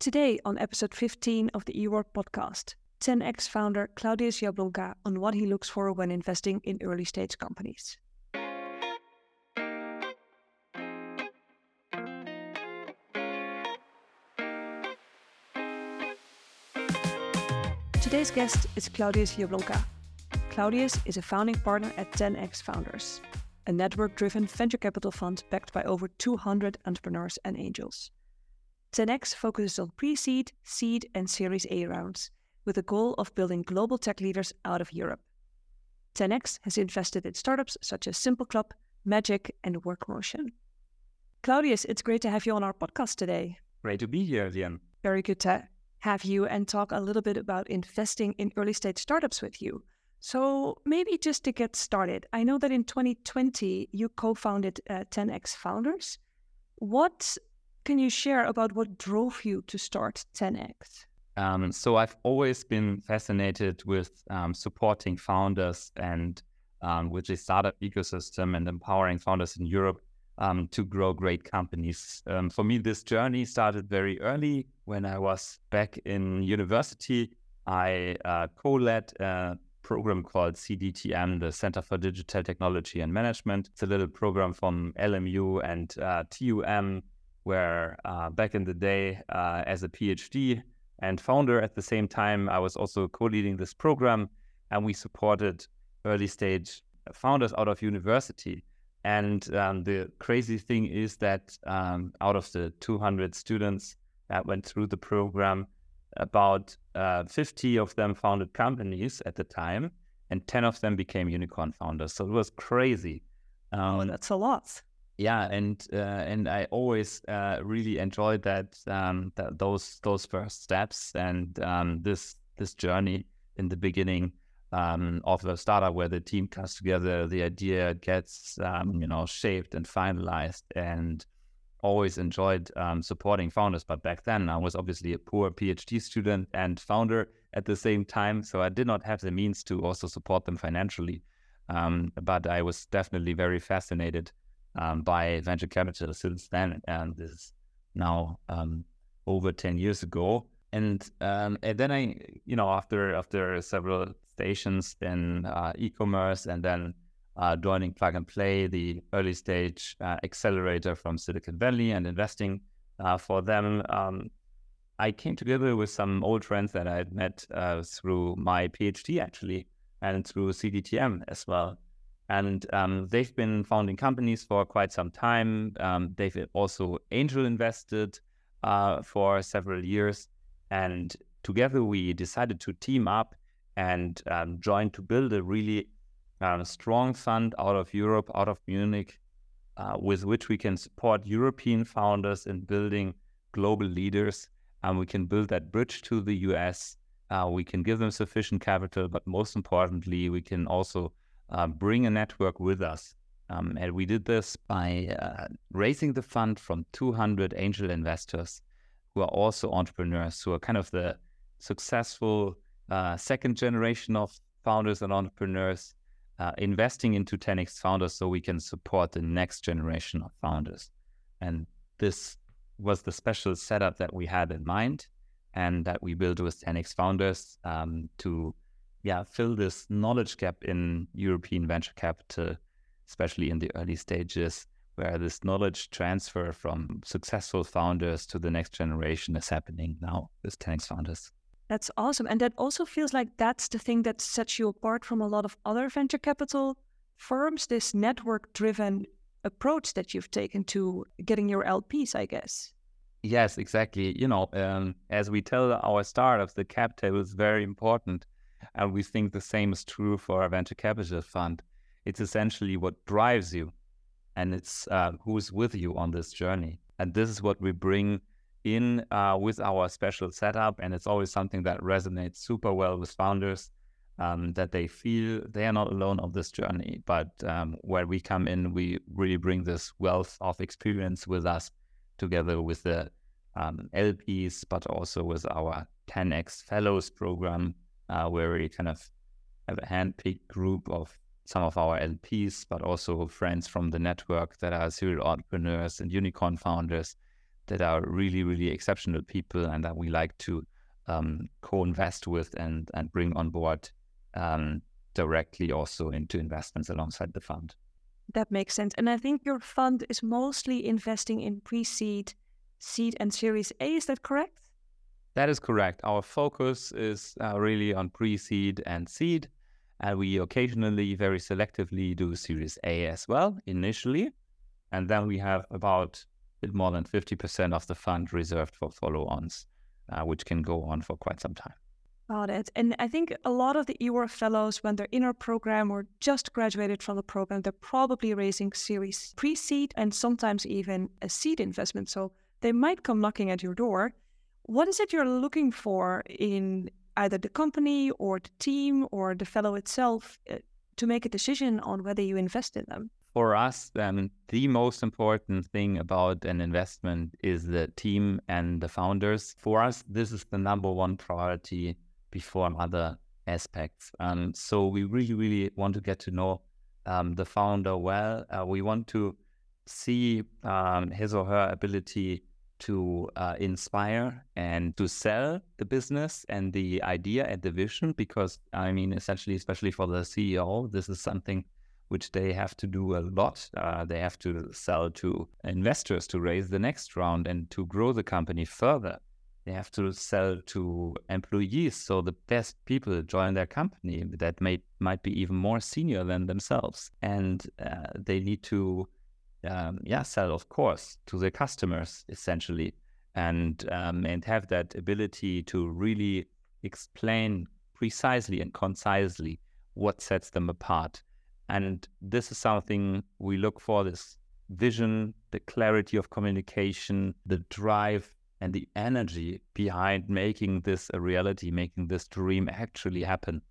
Today, on episode 15 of the EWOR podcast, 10x founder Claudius Jablonka on what he looks for when investing in early stage companies. Today's guest is Claudius Jablonka. Claudius is a founding partner at 10x Founders, a network driven venture capital fund backed by over 200 entrepreneurs and angels. 10x focuses on pre seed, seed, and Series A rounds, with the goal of building global tech leaders out of Europe. 10x has invested in startups such as Simple Club, Magic, and Workmotion. Claudius, it's great to have you on our podcast today. Great to be here, Lian. Very good to have you and talk a little bit about investing in early stage startups with you. So, maybe just to get started, I know that in 2020 you co founded uh, 10x Founders. What can you share about what drove you to start 10x? Um, so I've always been fascinated with um, supporting founders and um, with the startup ecosystem and empowering founders in Europe um, to grow great companies. Um, for me, this journey started very early when I was back in university. I uh, co-led a program called CDTM, the Center for Digital Technology and Management. It's a little program from LMU and uh, TUM where uh, back in the day, uh, as a PhD and founder at the same time, I was also co leading this program and we supported early stage founders out of university. And um, the crazy thing is that um, out of the 200 students that went through the program, about uh, 50 of them founded companies at the time, and 10 of them became unicorn founders. So it was crazy. Um, oh, that's a lot yeah, and uh, and I always uh, really enjoyed that, um, that those those first steps and um, this this journey in the beginning um, of a startup where the team comes together, the idea gets um, you know shaped and finalized, and always enjoyed um, supporting founders. But back then, I was obviously a poor PhD student and founder at the same time, so I did not have the means to also support them financially. Um, but I was definitely very fascinated um, by venture capital since then, and this is now um, over ten years ago. And um, and then I, you know, after after several stations in uh, e-commerce, and then uh, joining Plug and Play, the early stage uh, accelerator from Silicon Valley, and investing uh, for them. Um, I came together with some old friends that I had met uh, through my PhD actually, and through CDTM as well and um, they've been founding companies for quite some time. Um, they've also angel invested uh, for several years, and together we decided to team up and um, join to build a really um, strong fund out of Europe, out of Munich, uh, with which we can support European founders in building global leaders, and we can build that bridge to the US. Uh, we can give them sufficient capital, but most importantly, we can also uh, bring a network with us. Um, and we did this by uh, raising the fund from 200 angel investors who are also entrepreneurs, who are kind of the successful uh, second generation of founders and entrepreneurs, uh, investing into 10x founders so we can support the next generation of founders. And this was the special setup that we had in mind and that we built with 10x founders um, to yeah, fill this knowledge gap in European venture capital, especially in the early stages, where this knowledge transfer from successful founders to the next generation is happening now with 10x founders. That's awesome. And that also feels like that's the thing that sets you apart from a lot of other venture capital firms, this network driven approach that you've taken to getting your LPs, I guess. Yes, exactly. You know, um, as we tell our startups, the cap table is very important. And we think the same is true for a venture capital fund. It's essentially what drives you and it's uh, who's with you on this journey. And this is what we bring in uh, with our special setup. And it's always something that resonates super well with founders um, that they feel they are not alone on this journey. But um, where we come in, we really bring this wealth of experience with us together with the um, LPs, but also with our 10x Fellows program, uh, where we kind of have a handpicked group of some of our LPs, but also friends from the network that are serial entrepreneurs and unicorn founders that are really, really exceptional people and that we like to um, co-invest with and and bring on board um, directly also into investments alongside the fund. That makes sense. And I think your fund is mostly investing in pre-seed, seed, and Series A. Is that correct? That is correct. Our focus is uh, really on pre-seed and seed, and we occasionally, very selectively, do Series A as well initially, and then we have about a bit more than fifty percent of the fund reserved for follow-ons, uh, which can go on for quite some time. Got it. And I think a lot of the EWOR fellows, when they're in our program or just graduated from the program, they're probably raising series pre seed and sometimes even a seed investment. So they might come knocking at your door. What is it you're looking for in either the company or the team or the fellow itself uh, to make a decision on whether you invest in them? For us, then the most important thing about an investment is the team and the founders. For us, this is the number one priority before other aspects. Um, so we really, really want to get to know um, the founder well. Uh, we want to see um, his or her ability to uh, inspire and to sell the business and the idea and the vision. Because I mean, essentially, especially for the CEO, this is something which they have to do a lot. Uh, they have to sell to investors to raise the next round and to grow the company further they have to sell to employees so the best people join their company that may might be even more senior than themselves and uh, they need to um, yeah sell of course to their customers essentially and um, and have that ability to really explain precisely and concisely what sets them apart and this is something we look for this vision the clarity of communication the drive and the energy behind making this a reality, making this dream actually happen.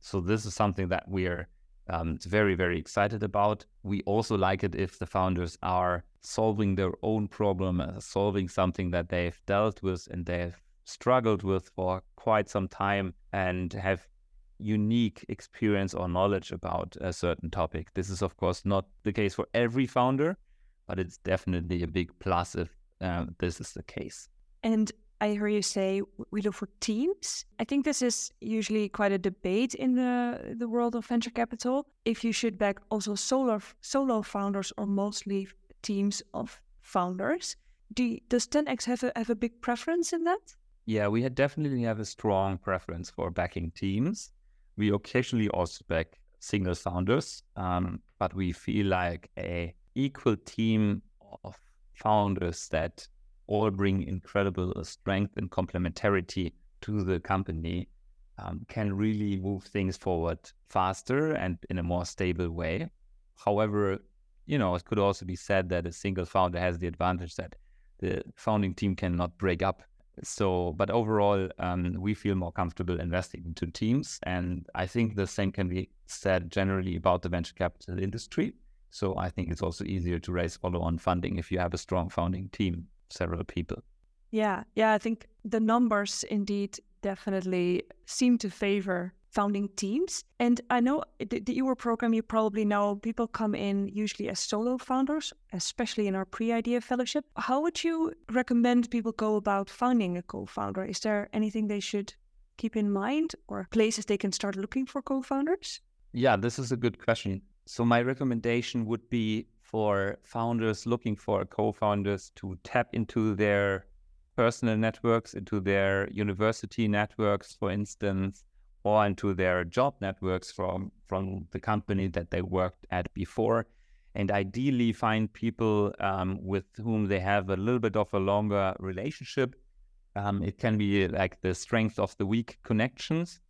So this is something that we're um, very, very excited about. We also like it if the founders are solving their own problem, uh, solving something that they've dealt with and they've struggled with for quite some time and have unique experience or knowledge about a certain topic. This is, of course, not the case for every founder, but it's definitely a big plus if uh, this is the case. And I hear you say we look for teams. I think this is usually quite a debate in the, the world of venture capital. If you should back also solo solo founders or mostly teams of founders. Do does 10x have a have a big preference in that? Yeah, we definitely have a strong preference for backing teams. We occasionally also back single founders, um, but we feel like a equal team of founders that all bring incredible strength and complementarity to the company um, can really move things forward faster and in a more stable way. However, you know, it could also be said that a single founder has the advantage that the founding team cannot break up. So, but overall, um, we feel more comfortable investing into teams. And I think the same can be said generally about the venture capital industry. So I think it's also easier to raise follow on funding if you have a strong founding team several people. Yeah, yeah, I think the numbers indeed definitely seem to favor founding teams. And I know the, the EWOR program, you probably know people come in usually as solo founders, especially in our pre idea fellowship. How would you recommend people go about finding a co founder? Is there anything they should keep in mind or places they can start looking for co founders? Yeah, this is a good question. So, my recommendation would be for founders looking for co-founders to tap into their personal networks, into their university networks, for instance, or into their job networks from from the company that they worked at before, and ideally find people um, with whom they have a little bit of a longer relationship. Um, it can be like the strength of the weak connections.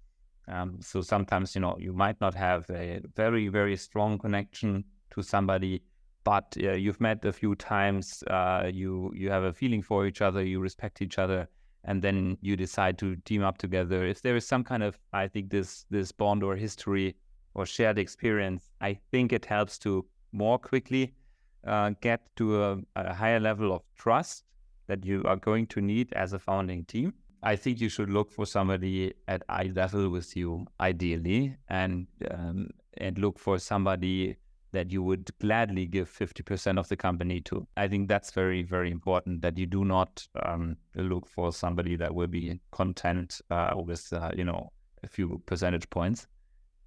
Um, so sometimes you know you might not have a very very strong connection to somebody but uh, you've met a few times, uh, you you have a feeling for each other, you respect each other, and then you decide to team up together. If there is some kind of, I think this this bond or history or shared experience, I think it helps to more quickly uh, get to a, a higher level of trust that you are going to need as a founding team. I think you should look for somebody at eye level with you, ideally, and um, and look for somebody that you would gladly give 50% of the company to. I think that's very, very important that you do not um, look for somebody that will be content uh, with, uh, you know, a few percentage points,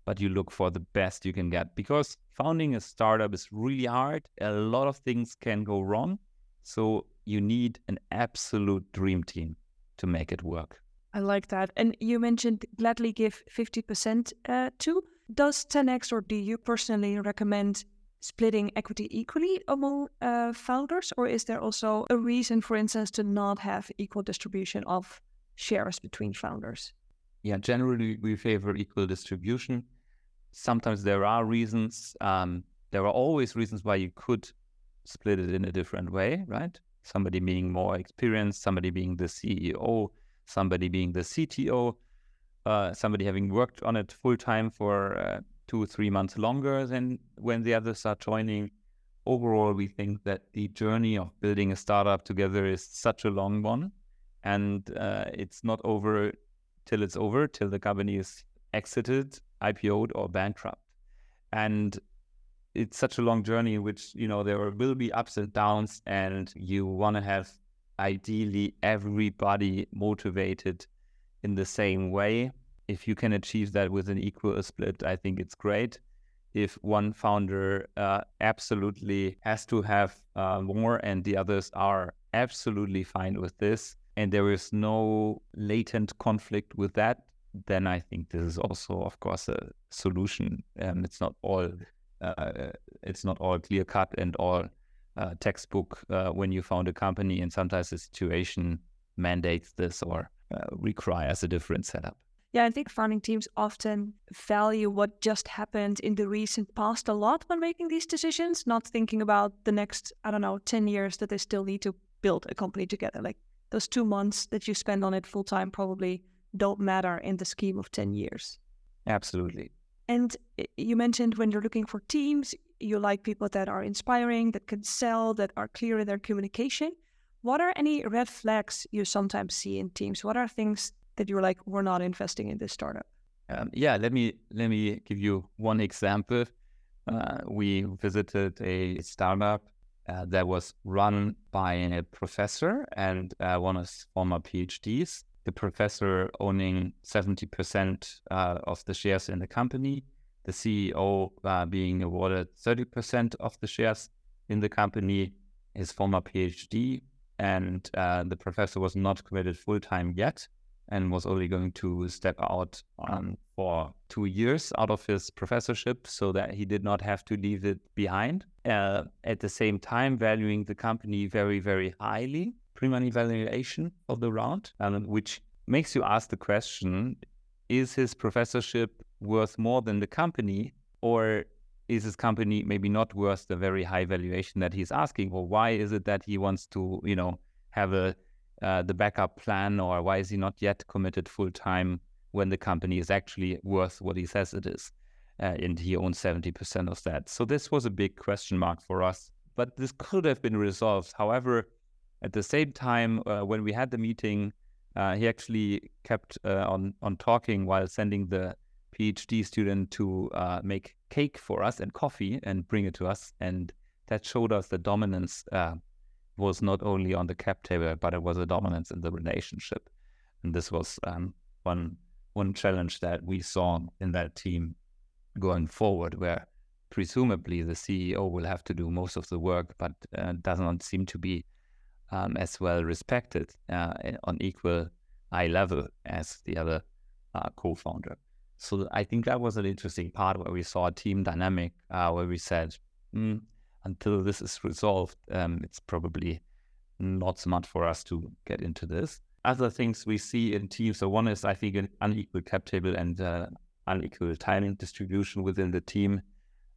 but you look for the best you can get because founding a startup is really hard. A lot of things can go wrong. So you need an absolute dream team to make it work. I like that. And you mentioned gladly give 50% uh, to. Does 10x or do you personally recommend splitting equity equally among uh, founders? Or is there also a reason, for instance, to not have equal distribution of shares between founders? Yeah, generally we favor equal distribution. Sometimes there are reasons. Um, there are always reasons why you could split it in a different way, right? Somebody being more experienced, somebody being the CEO, somebody being the CTO, uh, somebody having worked on it full time for uh, two or three months longer than when the others are joining. Overall, we think that the journey of building a startup together is such a long one, and uh, it's not over till it's over, till the company is exited, IPO'd, or bankrupt. And it's such a long journey in which you know there will be ups and downs, and you want to have ideally everybody motivated in the same way. If you can achieve that with an equal split, I think it's great. If one founder uh, absolutely has to have uh, more and the others are absolutely fine with this, and there is no latent conflict with that, then I think this is also, of course, a solution. Um, it's not all uh, it's not all clear cut and all uh, textbook uh, when you found a company, and sometimes the situation mandates this or uh, requires a different setup. Yeah, I think founding teams often value what just happened in the recent past a lot when making these decisions, not thinking about the next, I don't know, 10 years that they still need to build a company together. Like those two months that you spend on it full time probably don't matter in the scheme of 10 years. Absolutely. And you mentioned when you're looking for teams, you like people that are inspiring, that can sell, that are clear in their communication. What are any red flags you sometimes see in teams? What are things that you're like, we're not investing in this startup? Um, yeah, let me let me give you one example. Uh, we visited a startup uh, that was run by a professor and uh, one of his former PhDs the professor owning 70% uh, of the shares in the company, the CEO uh, being awarded 30% of the shares in the company, his former PhD, and uh, the professor was not committed full time yet and was only going to step out um, for two years out of his professorship so that he did not have to leave it behind. Uh, at the same time, valuing the company very, very highly pre-money valuation of the round, um, which makes you ask the question: Is his professorship worth more than the company, or is his company maybe not worth the very high valuation that he's asking? Or why is it that he wants to, you know, have a uh, the backup plan, or why is he not yet committed full time when the company is actually worth what he says it is? Uh, and he owns 70% of that. So this was a big question mark for us. But this could have been resolved. However, at the same time, uh, when we had the meeting, uh, he actually kept uh, on on talking while sending the PhD student to uh, make cake for us and coffee and bring it to us, and that showed us the dominance uh, was not only on the cap table, but it was a dominance in the relationship, and this was um, one one challenge that we saw in that team going forward, where presumably the CEO will have to do most of the work, but uh, does not seem to be um, as well respected uh, on equal eye level as the other uh, co-founder. So I think that was an interesting part where we saw a team dynamic uh, where we said, mm, until this is resolved, um, it's probably not smart for us to get into this. Other things we see in teams. So one is, I think, an unequal cap table and uh, unequal timing distribution within the team,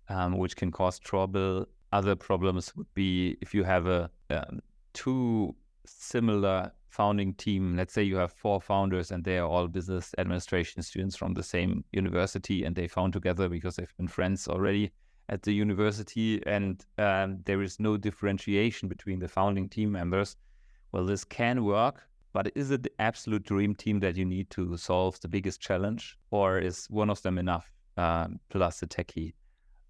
um, which can cause trouble. Other problems would be if you have a um, two similar founding team. Let's say you have four founders and they are all business administration students from the same university and they found together because they've been friends already at the university. And um, there is no differentiation between the founding team members. Well this can work but is it the absolute dream team that you need to solve the biggest challenge? Or is one of them enough um, plus a techie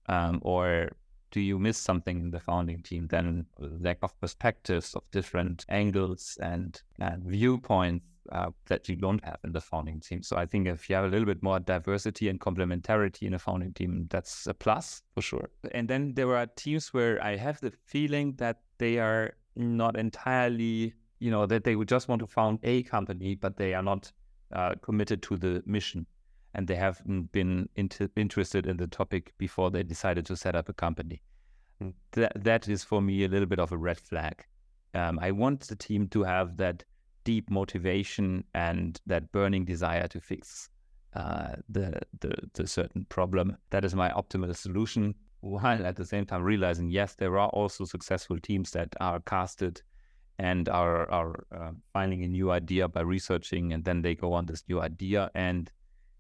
um, or do you miss something in the founding team? Then lack of perspectives of different angles and, and viewpoints uh, that you don't have in the founding team. So I think if you have a little bit more diversity and complementarity in a founding team, that's a plus for sure. And then there are teams where I have the feeling that they are not entirely, you know, that they would just want to found a company, but they are not uh, committed to the mission and they haven't been inter- interested in the topic before they decided to set up a company. Mm. That that is for me a little bit of a red flag. Um, I want the team to have that deep motivation and that burning desire to fix uh, the, the the certain problem. That is my optimal solution. While at the same time realizing, yes, there are also successful teams that are casted and are are uh, finding a new idea by researching, and then they go on this new idea and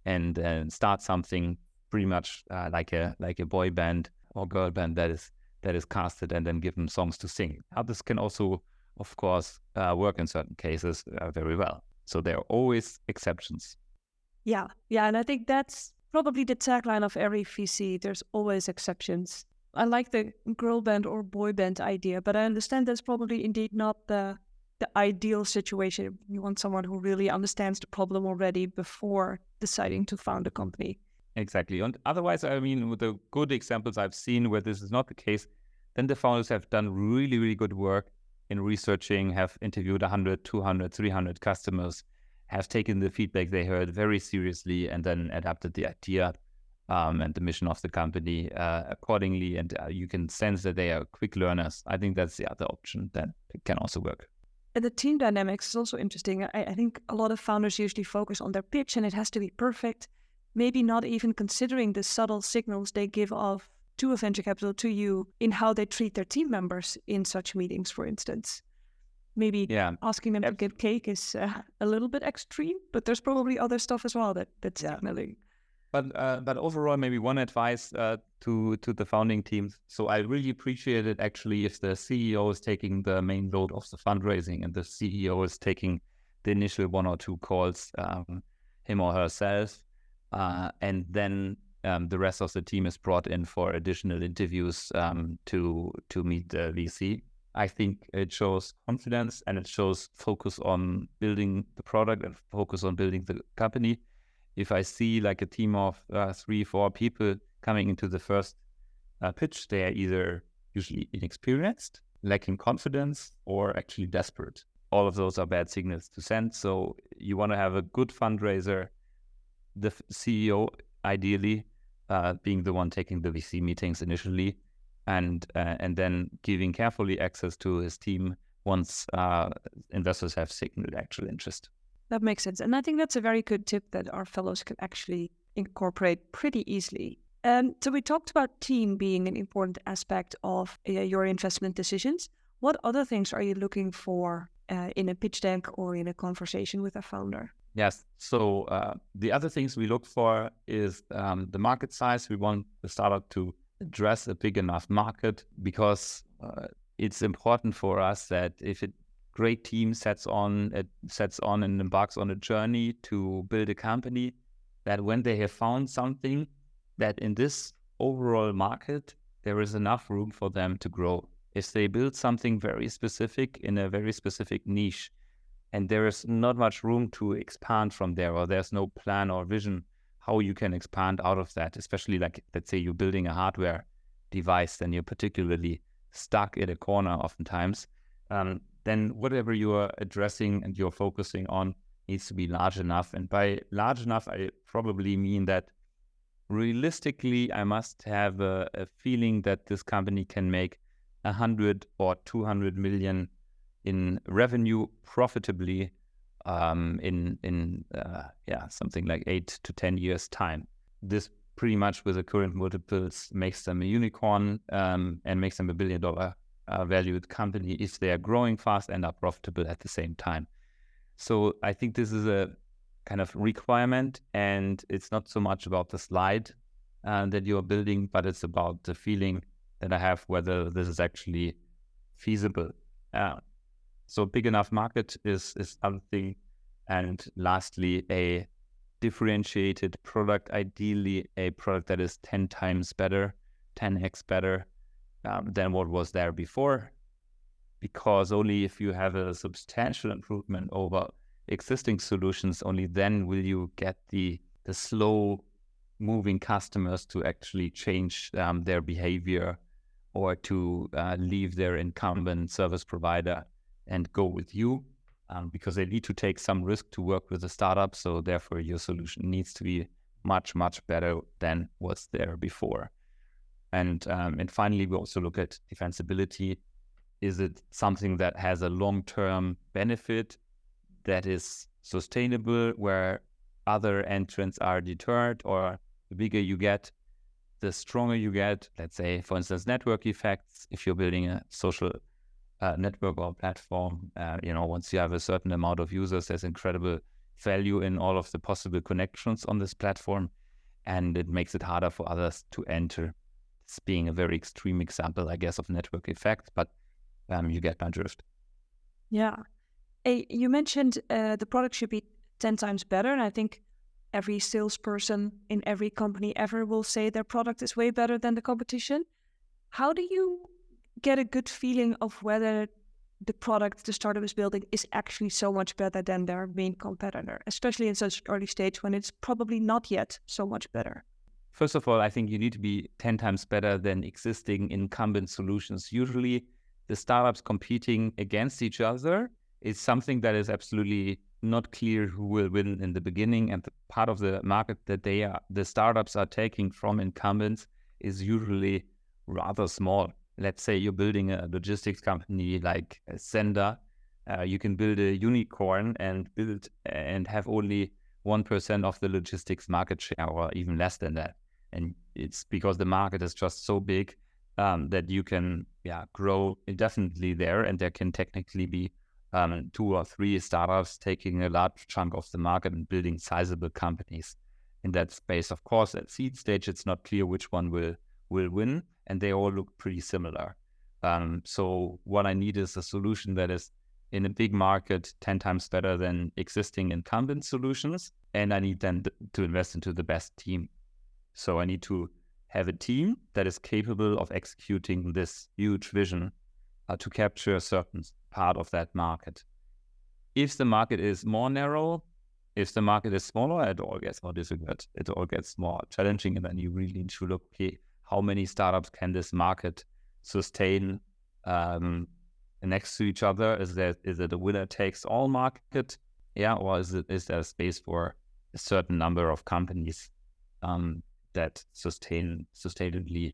and uh, start something pretty much uh, like a like a boy band or girl band that is that is casted and then given songs to sing. Others can also, of course, uh, work in certain cases uh, very well. So there are always exceptions. Yeah, yeah, and I think that's probably the tagline of every VC. There's always exceptions. I like the girl band or boy band idea, but I understand that's probably indeed not the the ideal situation. You want someone who really understands the problem already before deciding to found a company. Exactly. And otherwise, I mean, with the good examples I've seen where this is not the case, then the founders have done really, really good work in researching, have interviewed 100, 200, 300 customers, have taken the feedback they heard very seriously, and then adapted the idea um, and the mission of the company uh, accordingly. And uh, you can sense that they are quick learners. I think that's the other option that can also work. And the team dynamics is also interesting. I, I think a lot of founders usually focus on their pitch and it has to be perfect, maybe not even considering the subtle signals they give off to a venture capital, to you, in how they treat their team members in such meetings, for instance. Maybe yeah. asking them yep. to get cake is uh, a little bit extreme, but there's probably other stuff as well that that's yeah. signaling. But uh, but overall, maybe one advice uh, to to the founding teams. So I really appreciate it actually if the CEO is taking the main load of the fundraising and the CEO is taking the initial one or two calls, um, him or herself, uh, and then um, the rest of the team is brought in for additional interviews um, to to meet the VC. I think it shows confidence and it shows focus on building the product and focus on building the company if I see like a team of uh, three, four people coming into the first uh, pitch, they are either usually inexperienced, lacking confidence, or actually desperate. All of those are bad signals to send. So you want to have a good fundraiser, the CEO ideally uh, being the one taking the VC meetings initially, and uh, and then giving carefully access to his team once uh, investors have signaled actual interest. That makes sense. And I think that's a very good tip that our fellows can actually incorporate pretty easily. Um, so we talked about team being an important aspect of uh, your investment decisions. What other things are you looking for uh, in a pitch deck or in a conversation with a founder? Yes. So uh, the other things we look for is um, the market size. We want the startup to address a big enough market because uh, it's important for us that if it great team sets on it sets on and embarks on a journey to build a company that when they have found something that in this overall market there is enough room for them to grow. If they build something very specific in a very specific niche and there is not much room to expand from there or there's no plan or vision how you can expand out of that especially like let's say you're building a hardware device then you're particularly stuck in a corner oftentimes um, then whatever you are addressing and you're focusing on needs to be large enough. And by large enough, I probably mean that realistically, I must have a, a feeling that this company can make a hundred or two hundred million in revenue profitably um, in in uh, yeah something like eight to ten years time. This pretty much with the current multiples makes them a unicorn um, and makes them a billion dollar uh, valued company if they are growing fast and are profitable at the same time. So I think this is a kind of requirement, and it's not so much about the slide uh, that you're building, but it's about the feeling that I have whether this is actually feasible. Uh, so big enough market is is something, and lastly, a differentiated product, ideally a product that is ten times better, ten x better um, than what was there before, because only if you have a substantial improvement over existing solutions, only then will you get the the slow moving customers to actually change um, their behavior or to uh, leave their incumbent service provider and go with you um, because they need to take some risk to work with a startup. So therefore, your solution needs to be much much better than what's there before. And um, and finally, we also look at defensibility. Is it something that has a long term benefit that is sustainable, where other entrants are deterred, or the bigger you get, the stronger you get. Let's say, for instance, network effects. If you're building a social uh, network or platform, uh, you know, once you have a certain amount of users, there's incredible value in all of the possible connections on this platform, and it makes it harder for others to enter. Being a very extreme example, I guess, of network effect, but um, you get my drift. Yeah. Hey, you mentioned uh, the product should be 10 times better. And I think every salesperson in every company ever will say their product is way better than the competition. How do you get a good feeling of whether the product the startup is building is actually so much better than their main competitor, especially in such early stage when it's probably not yet so much better? First of all, I think you need to be 10 times better than existing incumbent solutions. Usually, the startups competing against each other is something that is absolutely not clear who will win in the beginning and the part of the market that they are the startups are taking from incumbents is usually rather small let's say you're building a logistics company like Sennder, uh, you can build a unicorn and build and have only 1% of the logistics market share or even less than that. And it's because the market is just so big um, that you can yeah grow indefinitely there and there can technically be um, two or three startups taking a large chunk of the market and building sizable companies in that space. Of course, at seed stage, it's not clear which one will will win, and they all look pretty similar. Um, so what I need is a solution that is in a big market 10 times better than existing incumbent solutions. And I need then to invest into the best team. So I need to have a team that is capable of executing this huge vision uh, to capture a certain part of that market. If the market is more narrow, if the market is smaller, it all gets more difficult. It all gets more challenging. And then you really need to look, okay, how many startups can this market sustain um, next to each other? Is there is it a winner takes all market? Yeah, or is it is there space for a certain number of companies um, that sustain sustainably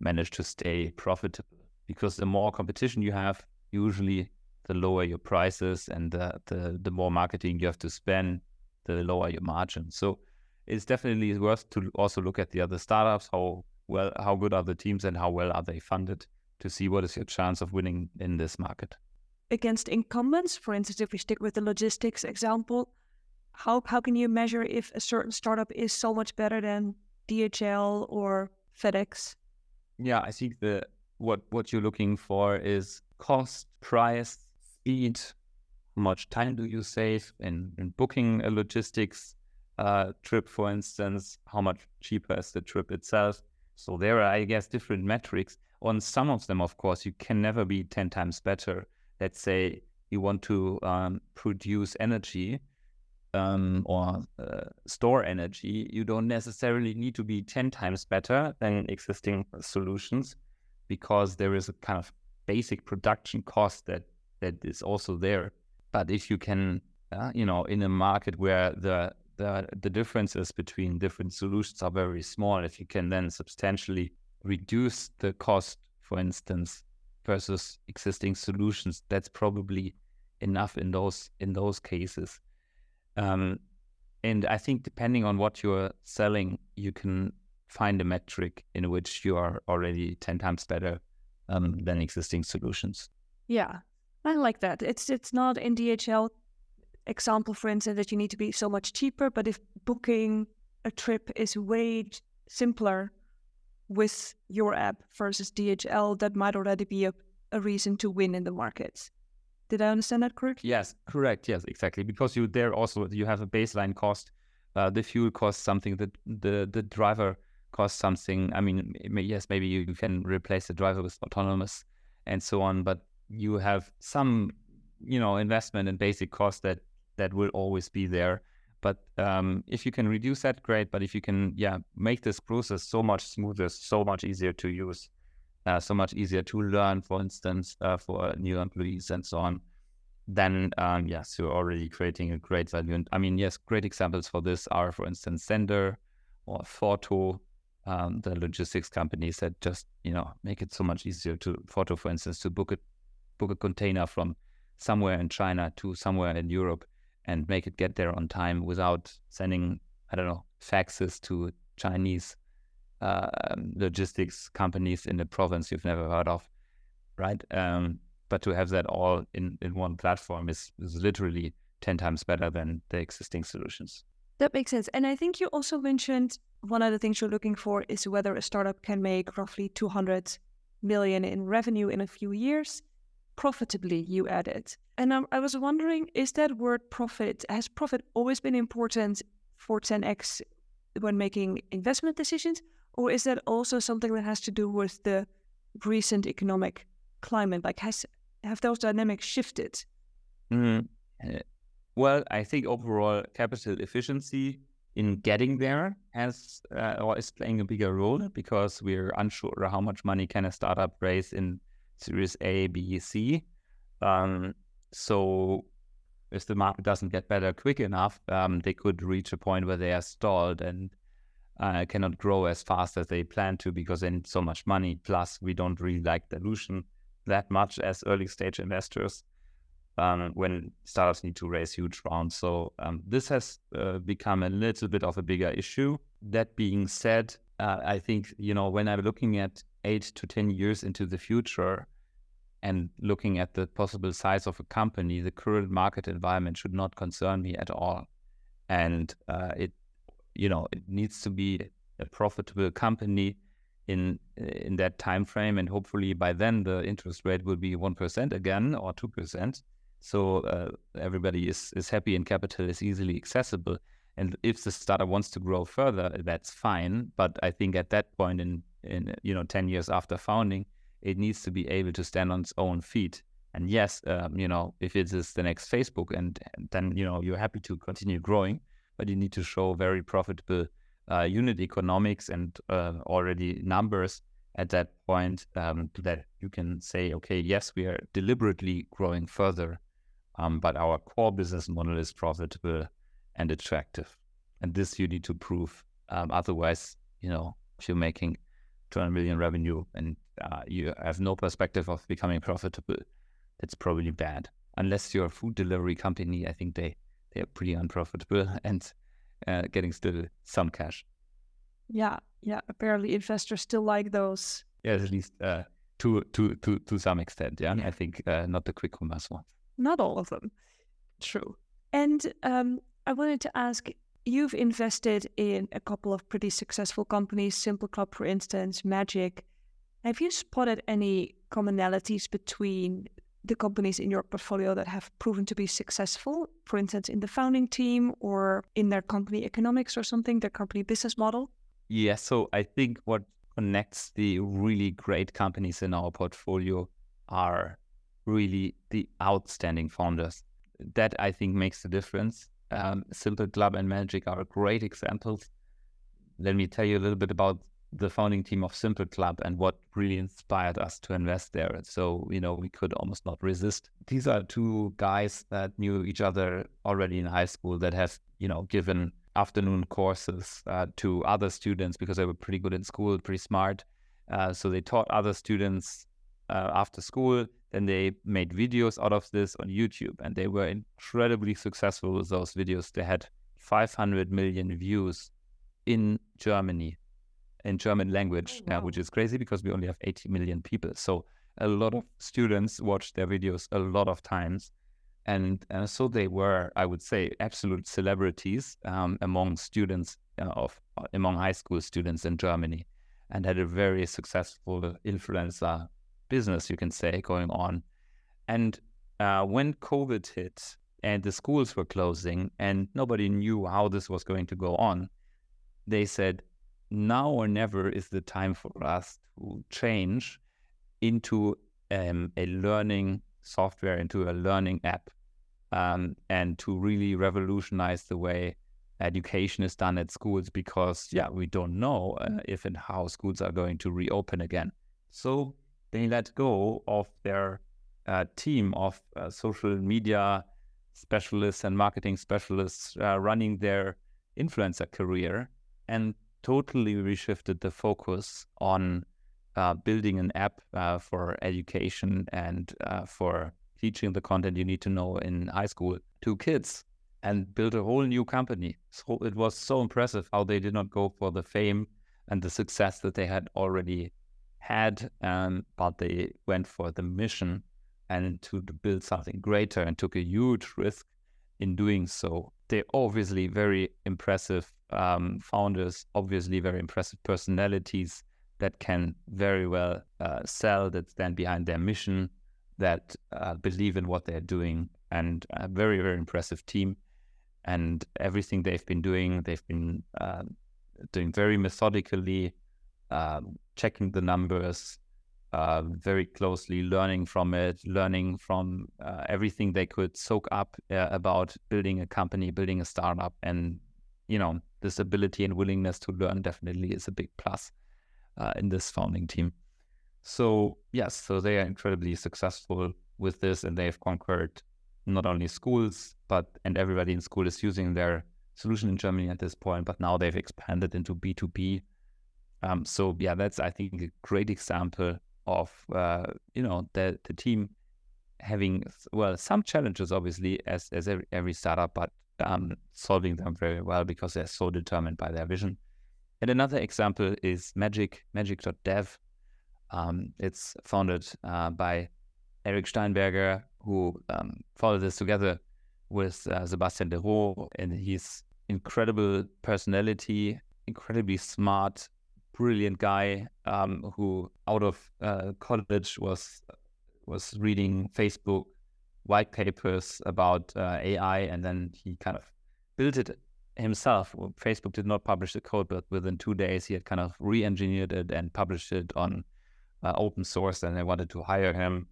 manage to stay profitable? Because the more competition you have, usually the lower your prices and the, the, the more marketing you have to spend, the lower your margin. So it's definitely worth to also look at the other startups, how well how good are the teams and how well are they funded to see what is your chance of winning in this market against incumbents for instance if we stick with the logistics example how how can you measure if a certain startup is so much better than DHL or FedEx yeah i think the what what you're looking for is cost price speed how much time do you save in, in booking a logistics uh, trip for instance how much cheaper is the trip itself so there are, I guess, different metrics. On some of them, of course, you can never be 10 times better. Let's say you want to um, produce energy um, or uh, store energy. You don't necessarily need to be 10 times better than existing solutions because there is a kind of basic production cost that that is also there. But if you can, uh, you know, in a market where the the the differences between different solutions are very small. If you can then substantially reduce the cost, for instance, versus existing solutions, that's probably enough in those in those cases. Um, and I think depending on what you're selling, you can find a metric in which you are already ten times better um, than existing solutions. Yeah, I like that. It's it's not in DHL example, for instance, that you need to be so much cheaper, but if booking a trip is way simpler with your app versus DHL, that might already be a, a reason to win in the market. Did I understand that correctly? Yes, correct. Yes, exactly. Because you there also you have a baseline cost. Uh, the fuel cost something that the the driver cost something. I mean, yes, maybe you can replace the driver with autonomous and so on, but you have some, you know, investment and basic cost that that will always be there. But um, if you can reduce that, great. But if you can, yeah, make this process so much smoother, so much easier to use, so much easier to learn, for instance, uh, for new employees and so on, then um, yes, you're already creating a great value. And I mean, yes, great examples for this are, for instance, Sennder or Forto, um, the logistics companies that just you know make it so much easier to Forto, for instance, to book a book a container from somewhere in China to somewhere in Europe and make it get there on time without sending I don't know faxes to Chinese uh, logistics companies in the province you've never heard of, right? Um, but to have that all in, in one platform is, is literally 10 times better than the existing solutions. That makes sense. And I think you also mentioned one of the things you're looking for is whether a startup can make roughly 200 million in revenue in a few years profitably, you added. And um, I was wondering, is that word profit, has profit always been important for 10x when making investment decisions? Or is that also something that has to do with the recent economic climate? Like, has have those dynamics shifted? Mm, well, I think overall capital efficiency in getting there has uh, or is playing a bigger role because we're unsure how much money can a startup raise in Series A, B, C. Um, so if the market doesn't get better quick enough, um, they could reach a point where they are stalled and uh, cannot grow as fast as they plan to because they need so much money. Plus, we don't really like dilution that much as early stage investors um, when startups need to raise huge rounds. So um, this has uh, become a little bit of a bigger issue. That being said, uh, I think you know when I'm looking at eight to ten years into the future and looking at the possible size of a company, the current market environment should not concern me at all. And uh, it you know it needs to be a profitable company in in that time frame and hopefully by then the interest rate will be 1% again or 2% so uh, everybody is is happy and capital is easily accessible. And if the startup wants to grow further that's fine. But i think at that point in in you know 10 years after founding it needs to be able to stand on its own feet. And yes um, you know if it is the next facebook and, and then you know you're happy to continue growing but you need to show very profitable uh, unit economics and uh, already numbers at that point um, that you can say, okay, yes, we are deliberately growing further, um, but our core business model is profitable and attractive. And this you need to prove. Um, otherwise, you know, if you're making 200 million revenue and uh, you have no perspective of becoming profitable, that's probably bad. Unless you're a food delivery company, I think they they're pretty unprofitable and uh, getting still some cash. Yeah, yeah. Apparently, investors still like those. Yeah, at least uh, to to to to some extent. Yeah, yeah. I think uh, not the quick commerce ones. Not all of them. True. And um, I wanted to ask. You've invested in a couple of pretty successful companies, Simple Club, for instance, Magic. Have you spotted any commonalities between the companies in your portfolio that have proven to be successful, for instance, in the founding team or in their company economics or something, their company business model? Yeah, so I think what connects the really great companies in our portfolio are really the outstanding founders. That I think makes the difference. Um, Simple Club and Magic are great examples. Let me tell you a little bit about the founding team of Simple Club and what really inspired us to invest there. So, you know, we could almost not resist. These are two guys that knew each other already in high school that have, you know, given afternoon courses uh, to other students because they were pretty good in school, pretty smart. Uh, so they taught other students uh, after school. Then they made videos out of this on YouTube and they were incredibly successful with those videos. They had 500 million views in Germany in German language, oh, wow. uh, which is crazy because we only have 80 million people. So a lot of students watch their videos a lot of times. And uh, so they were, I would say, absolute celebrities um, among students uh, of uh, among high school students in Germany, and had a very successful influencer business, you can say, going on. And uh, when COVID hit and the schools were closing and nobody knew how this was going to go on, they said, now or never is the time for us to change into um, a learning software, into a learning app, um, and to really revolutionize the way education is done at schools because, yeah, we don't know uh, if and how schools are going to reopen again. So they let go of their uh, team of uh, social media specialists and marketing specialists uh, running their influencer career and totally reshifted the focus on uh, building an app uh, for education and uh, for teaching the content you need to know in high school to kids and build a whole new company. So it was so impressive how they did not go for the fame and the success that they had already had, um, but they went for the mission and to build something greater and took a huge risk in doing so. They're obviously very impressive um, founders, obviously very impressive personalities that can very well uh, sell, that stand behind their mission, that uh, believe in what they're doing, and a very, very impressive team. And everything they've been doing, they've been uh, doing very methodically, um, checking the numbers, uh, very closely, learning from it, learning from uh, everything they could soak up uh, about building a company, building a startup, and you know this ability and willingness to learn definitely is a big plus uh, in this founding team. So yes, so they are incredibly successful with this, and they have conquered not only schools, but and everybody in school is using their solution in Germany at this point. But now they've expanded into B two B. Um, so yeah, that's I think a great example of uh, you know the the team having well some challenges obviously as as every, every startup, but um, solving them very well because they're so determined by their vision. And another example is Magic Magic.dev. Um, it's founded uh, by Eric Steinberger, who um, this together with uh, Sebastian Leroux, and he's incredible personality, incredibly smart, brilliant guy um, who out of uh, college was was reading Facebook white papers about uh, AI, and then he kind of built it himself. Facebook did not publish the code, but within two days he had kind of re-engineered it and published it on uh, open source. And they wanted to hire him.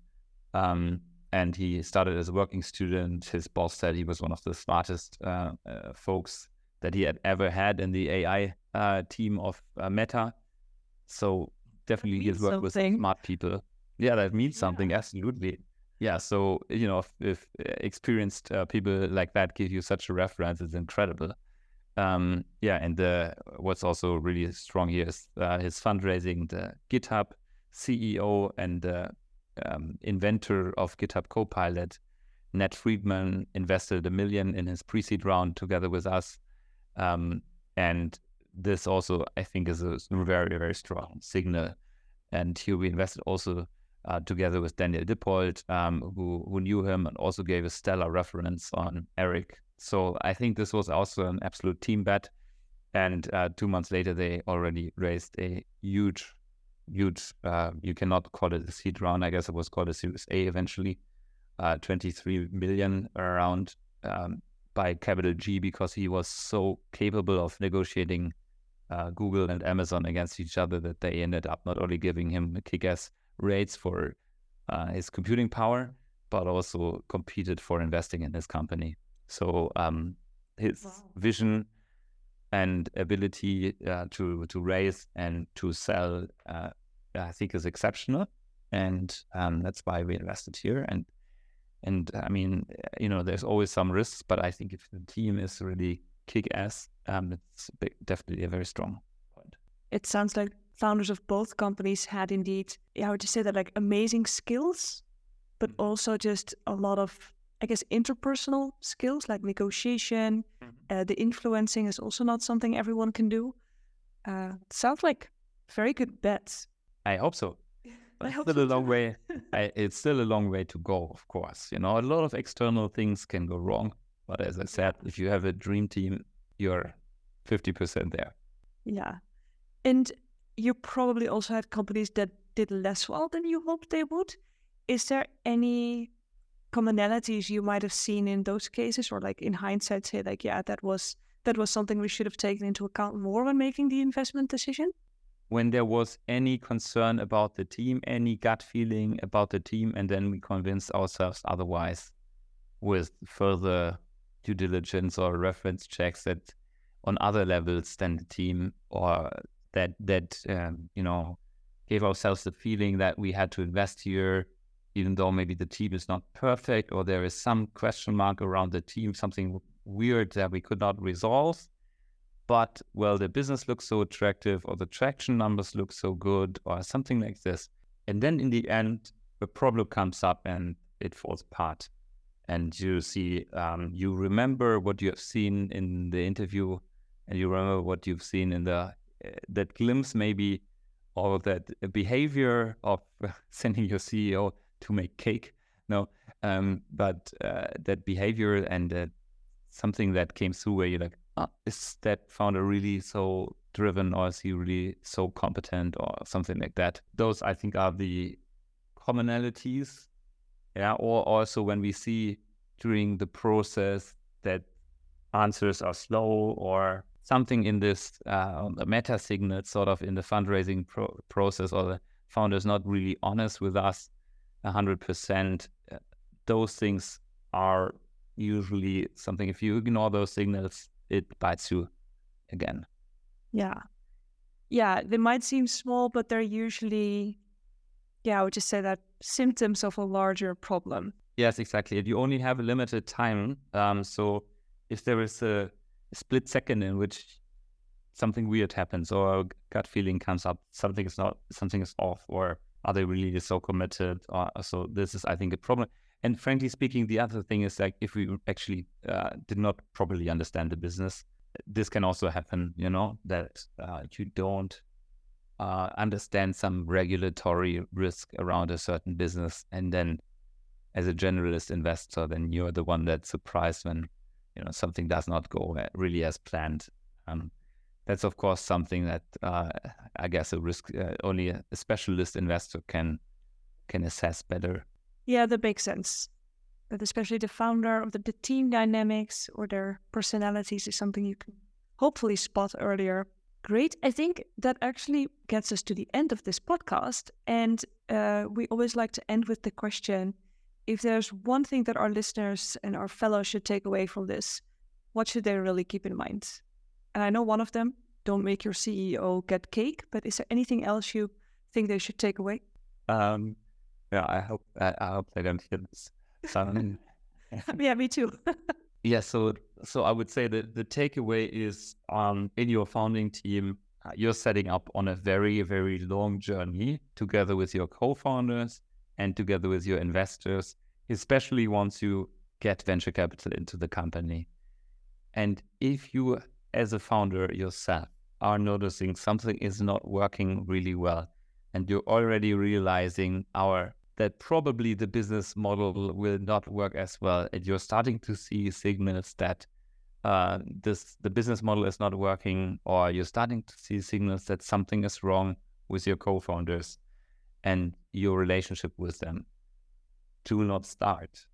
Um, and he started as a working student. His boss said he was one of the smartest uh, uh folks that he had ever had in the AI uh, team of uh, Meta. So definitely he's worked with smart people. Yeah, that means something. Yeah. Absolutely. Yeah. So you know, if, if uh, experienced uh, people like that give you such a reference, it's incredible. Um, yeah, and the, what's also really strong here is uh, his fundraising. The GitHub CEO and um, inventor of GitHub Copilot, Nat Friedman, invested a million in his pre-seed round together with us. Um, and this also, I think, is a very, very strong signal. And here we invested also uh, together with Daniel Dippold, um, who, who knew him and also gave a stellar reference on Eric. So I think this was also an absolute team bet. And uh, two months later, they already raised a huge, huge, uh, you cannot call it a seed round. I guess it was called a Series A eventually, uh, 23 million around um, by Capital G because he was so capable of negotiating uh, Google and Amazon against each other that they ended up not only giving him kick-ass rates for uh, his computing power, but also competed for investing in his company. So um, his wow. vision and ability uh, to to raise and to sell, uh, I think, is exceptional, and um, that's why we invested here. And and I mean, you know, there's always some risks, but I think if the team is really kick ass, um, it's big, definitely a very strong point. It sounds like founders of both companies had indeed, how would you say that, like amazing skills, but mm-hmm. also just a lot of, I guess, interpersonal skills like negotiation. Mm-hmm. Uh, the influencing is also not something everyone can do. Uh, sounds like very good bets. I hope so. But it's still so a long way. I, it's still a long way to go, of course. You know, a lot of external things can go wrong. But as I said, if you have a dream team, you're 50% there. Yeah. And you probably also had companies that did less well than you hoped they would. Is there any commonalities you might have seen in those cases or like in hindsight say like yeah that was that was something we should have taken into account more when making the investment decision? When there was any concern about the team, any gut feeling about the team, and then we convinced ourselves otherwise with further due diligence or reference checks that on other levels than the team or that that um, you know gave ourselves the feeling that we had to invest here even though maybe the team is not perfect or there is some question mark around the team something weird that we could not resolve. But well the business looks so attractive or the traction numbers look so good or something like this. And then in the end a problem comes up and it falls apart and you see um, you remember what you have seen in the interview and you remember what you've seen in the uh, that glimpse maybe or that behavior of sending your ceo to make cake no? Um, but uh, that behavior and uh, something that came through where you're like oh, is that founder really so driven or is he really so competent or something like that? Those i think are the commonalities yeah or also when we see during the process that answers are slow or something in this uh, meta signal sort of in the fundraising pro- process or the founder is not really honest with us 100% uh, those things are usually something if you ignore those signals it bites you again. Yeah. Yeah they might seem small but they're usually yeah i would just say that symptoms of a larger problem Yes, exactly. You only have a limited time. Um, so if there is a, split second in which something weird happens or a gut feeling comes up, something is not, something is off, or are they really so committed? Or, so this is, I think, a problem. And frankly speaking, the other thing is like if we actually uh, did not properly understand the business, this can also happen. You know that uh, you don't uh, understand some regulatory risk around a certain business, and then as a generalist investor, then you're the one that's surprised when you know something does not go really as planned. Um, that's of course something that uh, I guess a risk uh, only a specialist investor can can assess better. Yeah, that makes sense. But especially the founder of the, the team dynamics or their personalities is something you can hopefully spot earlier. Great. I think that actually gets us to the end of this podcast. And uh, we always like to end with the question if there's one thing that our listeners and our fellows should take away from this, what should they really keep in mind? And I know one of them, don't make your CEO get cake, but is there anything else you think they should take away? Um, yeah, I hope I, I hope they don't hear this. yeah, me too. yeah, so so I would say that the takeaway is um in your founding team, uh, you're setting up on a very very long journey together with your co-founders and together with your investors, especially once you get venture capital into the company. And if you, as a founder yourself, are noticing something is not working really well, and you're already realizing our that probably the business model will not work as well, and you're starting to see signals that uh, this the business model is not working, or you're starting to see signals that something is wrong with your co-founders, and your relationship with them. Do not start.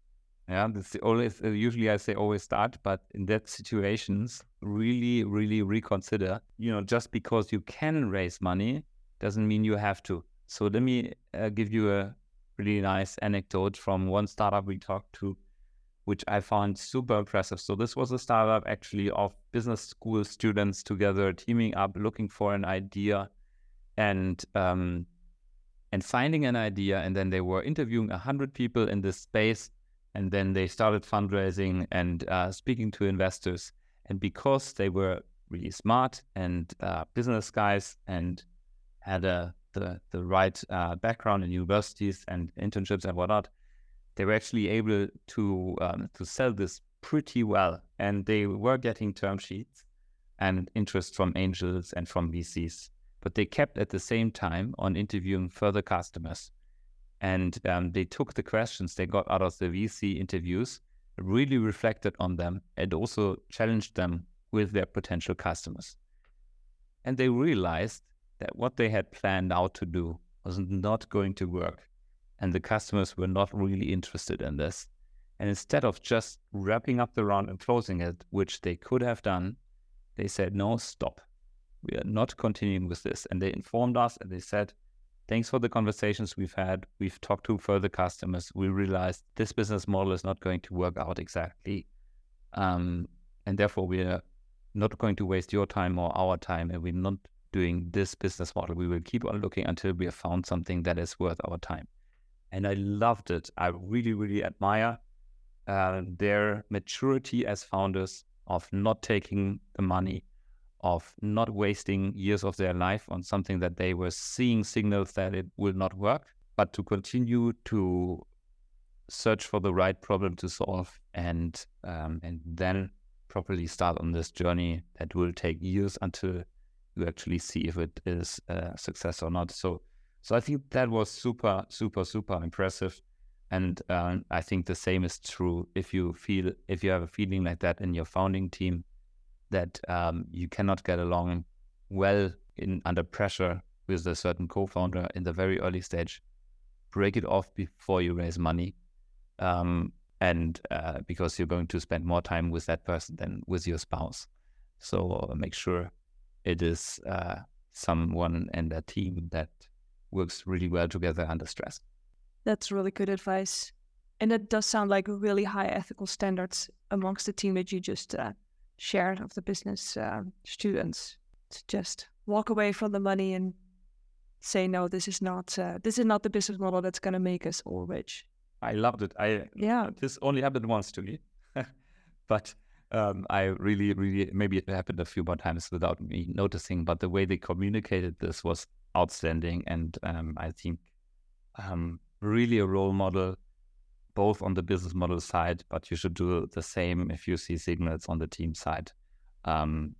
Yeah, this always uh, usually I say always start, but in that situations, really, really reconsider. You know, just because you can raise money doesn't mean you have to. So let me uh, give you a really nice anecdote from one startup we talked to, which I found super impressive. So this was a startup actually of business school students together teaming up, looking for an idea, and um, and finding an idea. And then they were interviewing 100 people in this space. And then they started fundraising and uh, speaking to investors. And because they were really smart and uh, business guys and had a, the, the right uh, background in universities and internships and whatnot, they were actually able to um, to sell this pretty well. And they were getting term sheets and interest from angels and from VCs but they kept at the same time on interviewing further customers. And um, they took the questions they got out of the VC interviews, really reflected on them, and also challenged them with their potential customers. And they realized that what they had planned out to do was not going to work. And the customers were not really interested in this. And instead of just wrapping up the round and closing it, which they could have done, they said, no, stop. We are not continuing with this. And they informed us and they said, thanks for the conversations we've had. We've talked to further customers. We realized this business model is not going to work out exactly. Um, and therefore, we are not going to waste your time or our time. And we're not doing this business model. We will keep on looking until we have found something that is worth our time. And I loved it. I really, really admire uh, their maturity as founders of not taking the money, of not wasting years of their life on something that they were seeing signals that it will not work, but to continue to search for the right problem to solve and um, and then properly start on this journey that will take years until you actually see if it is a success or not. So so I think that was super super super impressive. And uh, I think the same is true if you feel if you have a feeling like that in your founding team that um, you cannot get along well in under pressure with a certain co-founder in the very early stage. Break it off before you raise money, um, and uh, because you're going to spend more time with that person than with your spouse. So uh, make sure it is uh, someone and a team that works really well together under stress. That's really good advice. And it does sound like really high ethical standards amongst the team that you just uh, shared of the business uh, students to just walk away from the money and say, no, this is not uh, this is not the business model that's going to make us all rich. I loved it. I yeah. This only happened once to me, but um, I really, really maybe it happened a few more times without me noticing. But the way they communicated this was outstanding, and um, I think um, really a role model, both on the business model side, but you should do the same if you see signals on the team side. Um,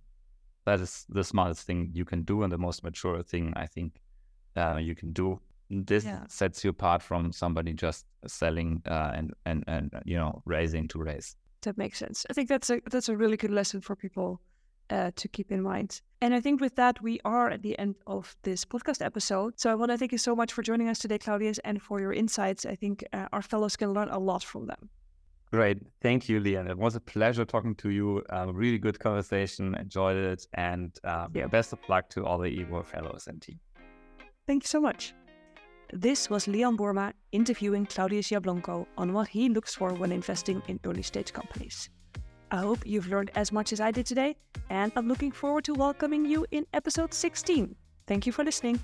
that is the smartest thing you can do and the most mature thing I think uh, you can do. This yeah. sets you apart from somebody just selling uh, and, and and you know raising to raise. That makes sense. I think that's a that's a really good lesson for people uh, to keep in mind. And I think with that, we are at the end of this podcast episode. So I want to thank you so much for joining us today, Claudius, and for your insights. I think uh, our fellows can learn a lot from them. Great. Thank you, Lian. It was a pleasure talking to you. Um, really good conversation. Enjoyed it. And um, yeah, best of luck to all the EWOR fellows and team. Thank you so much. This was Lian Boerma interviewing Claudius Jablonka on what he looks for when investing in early stage companies. I hope you've learned as much as I did today, and I'm looking forward to welcoming you in episode 16. Thank you for listening.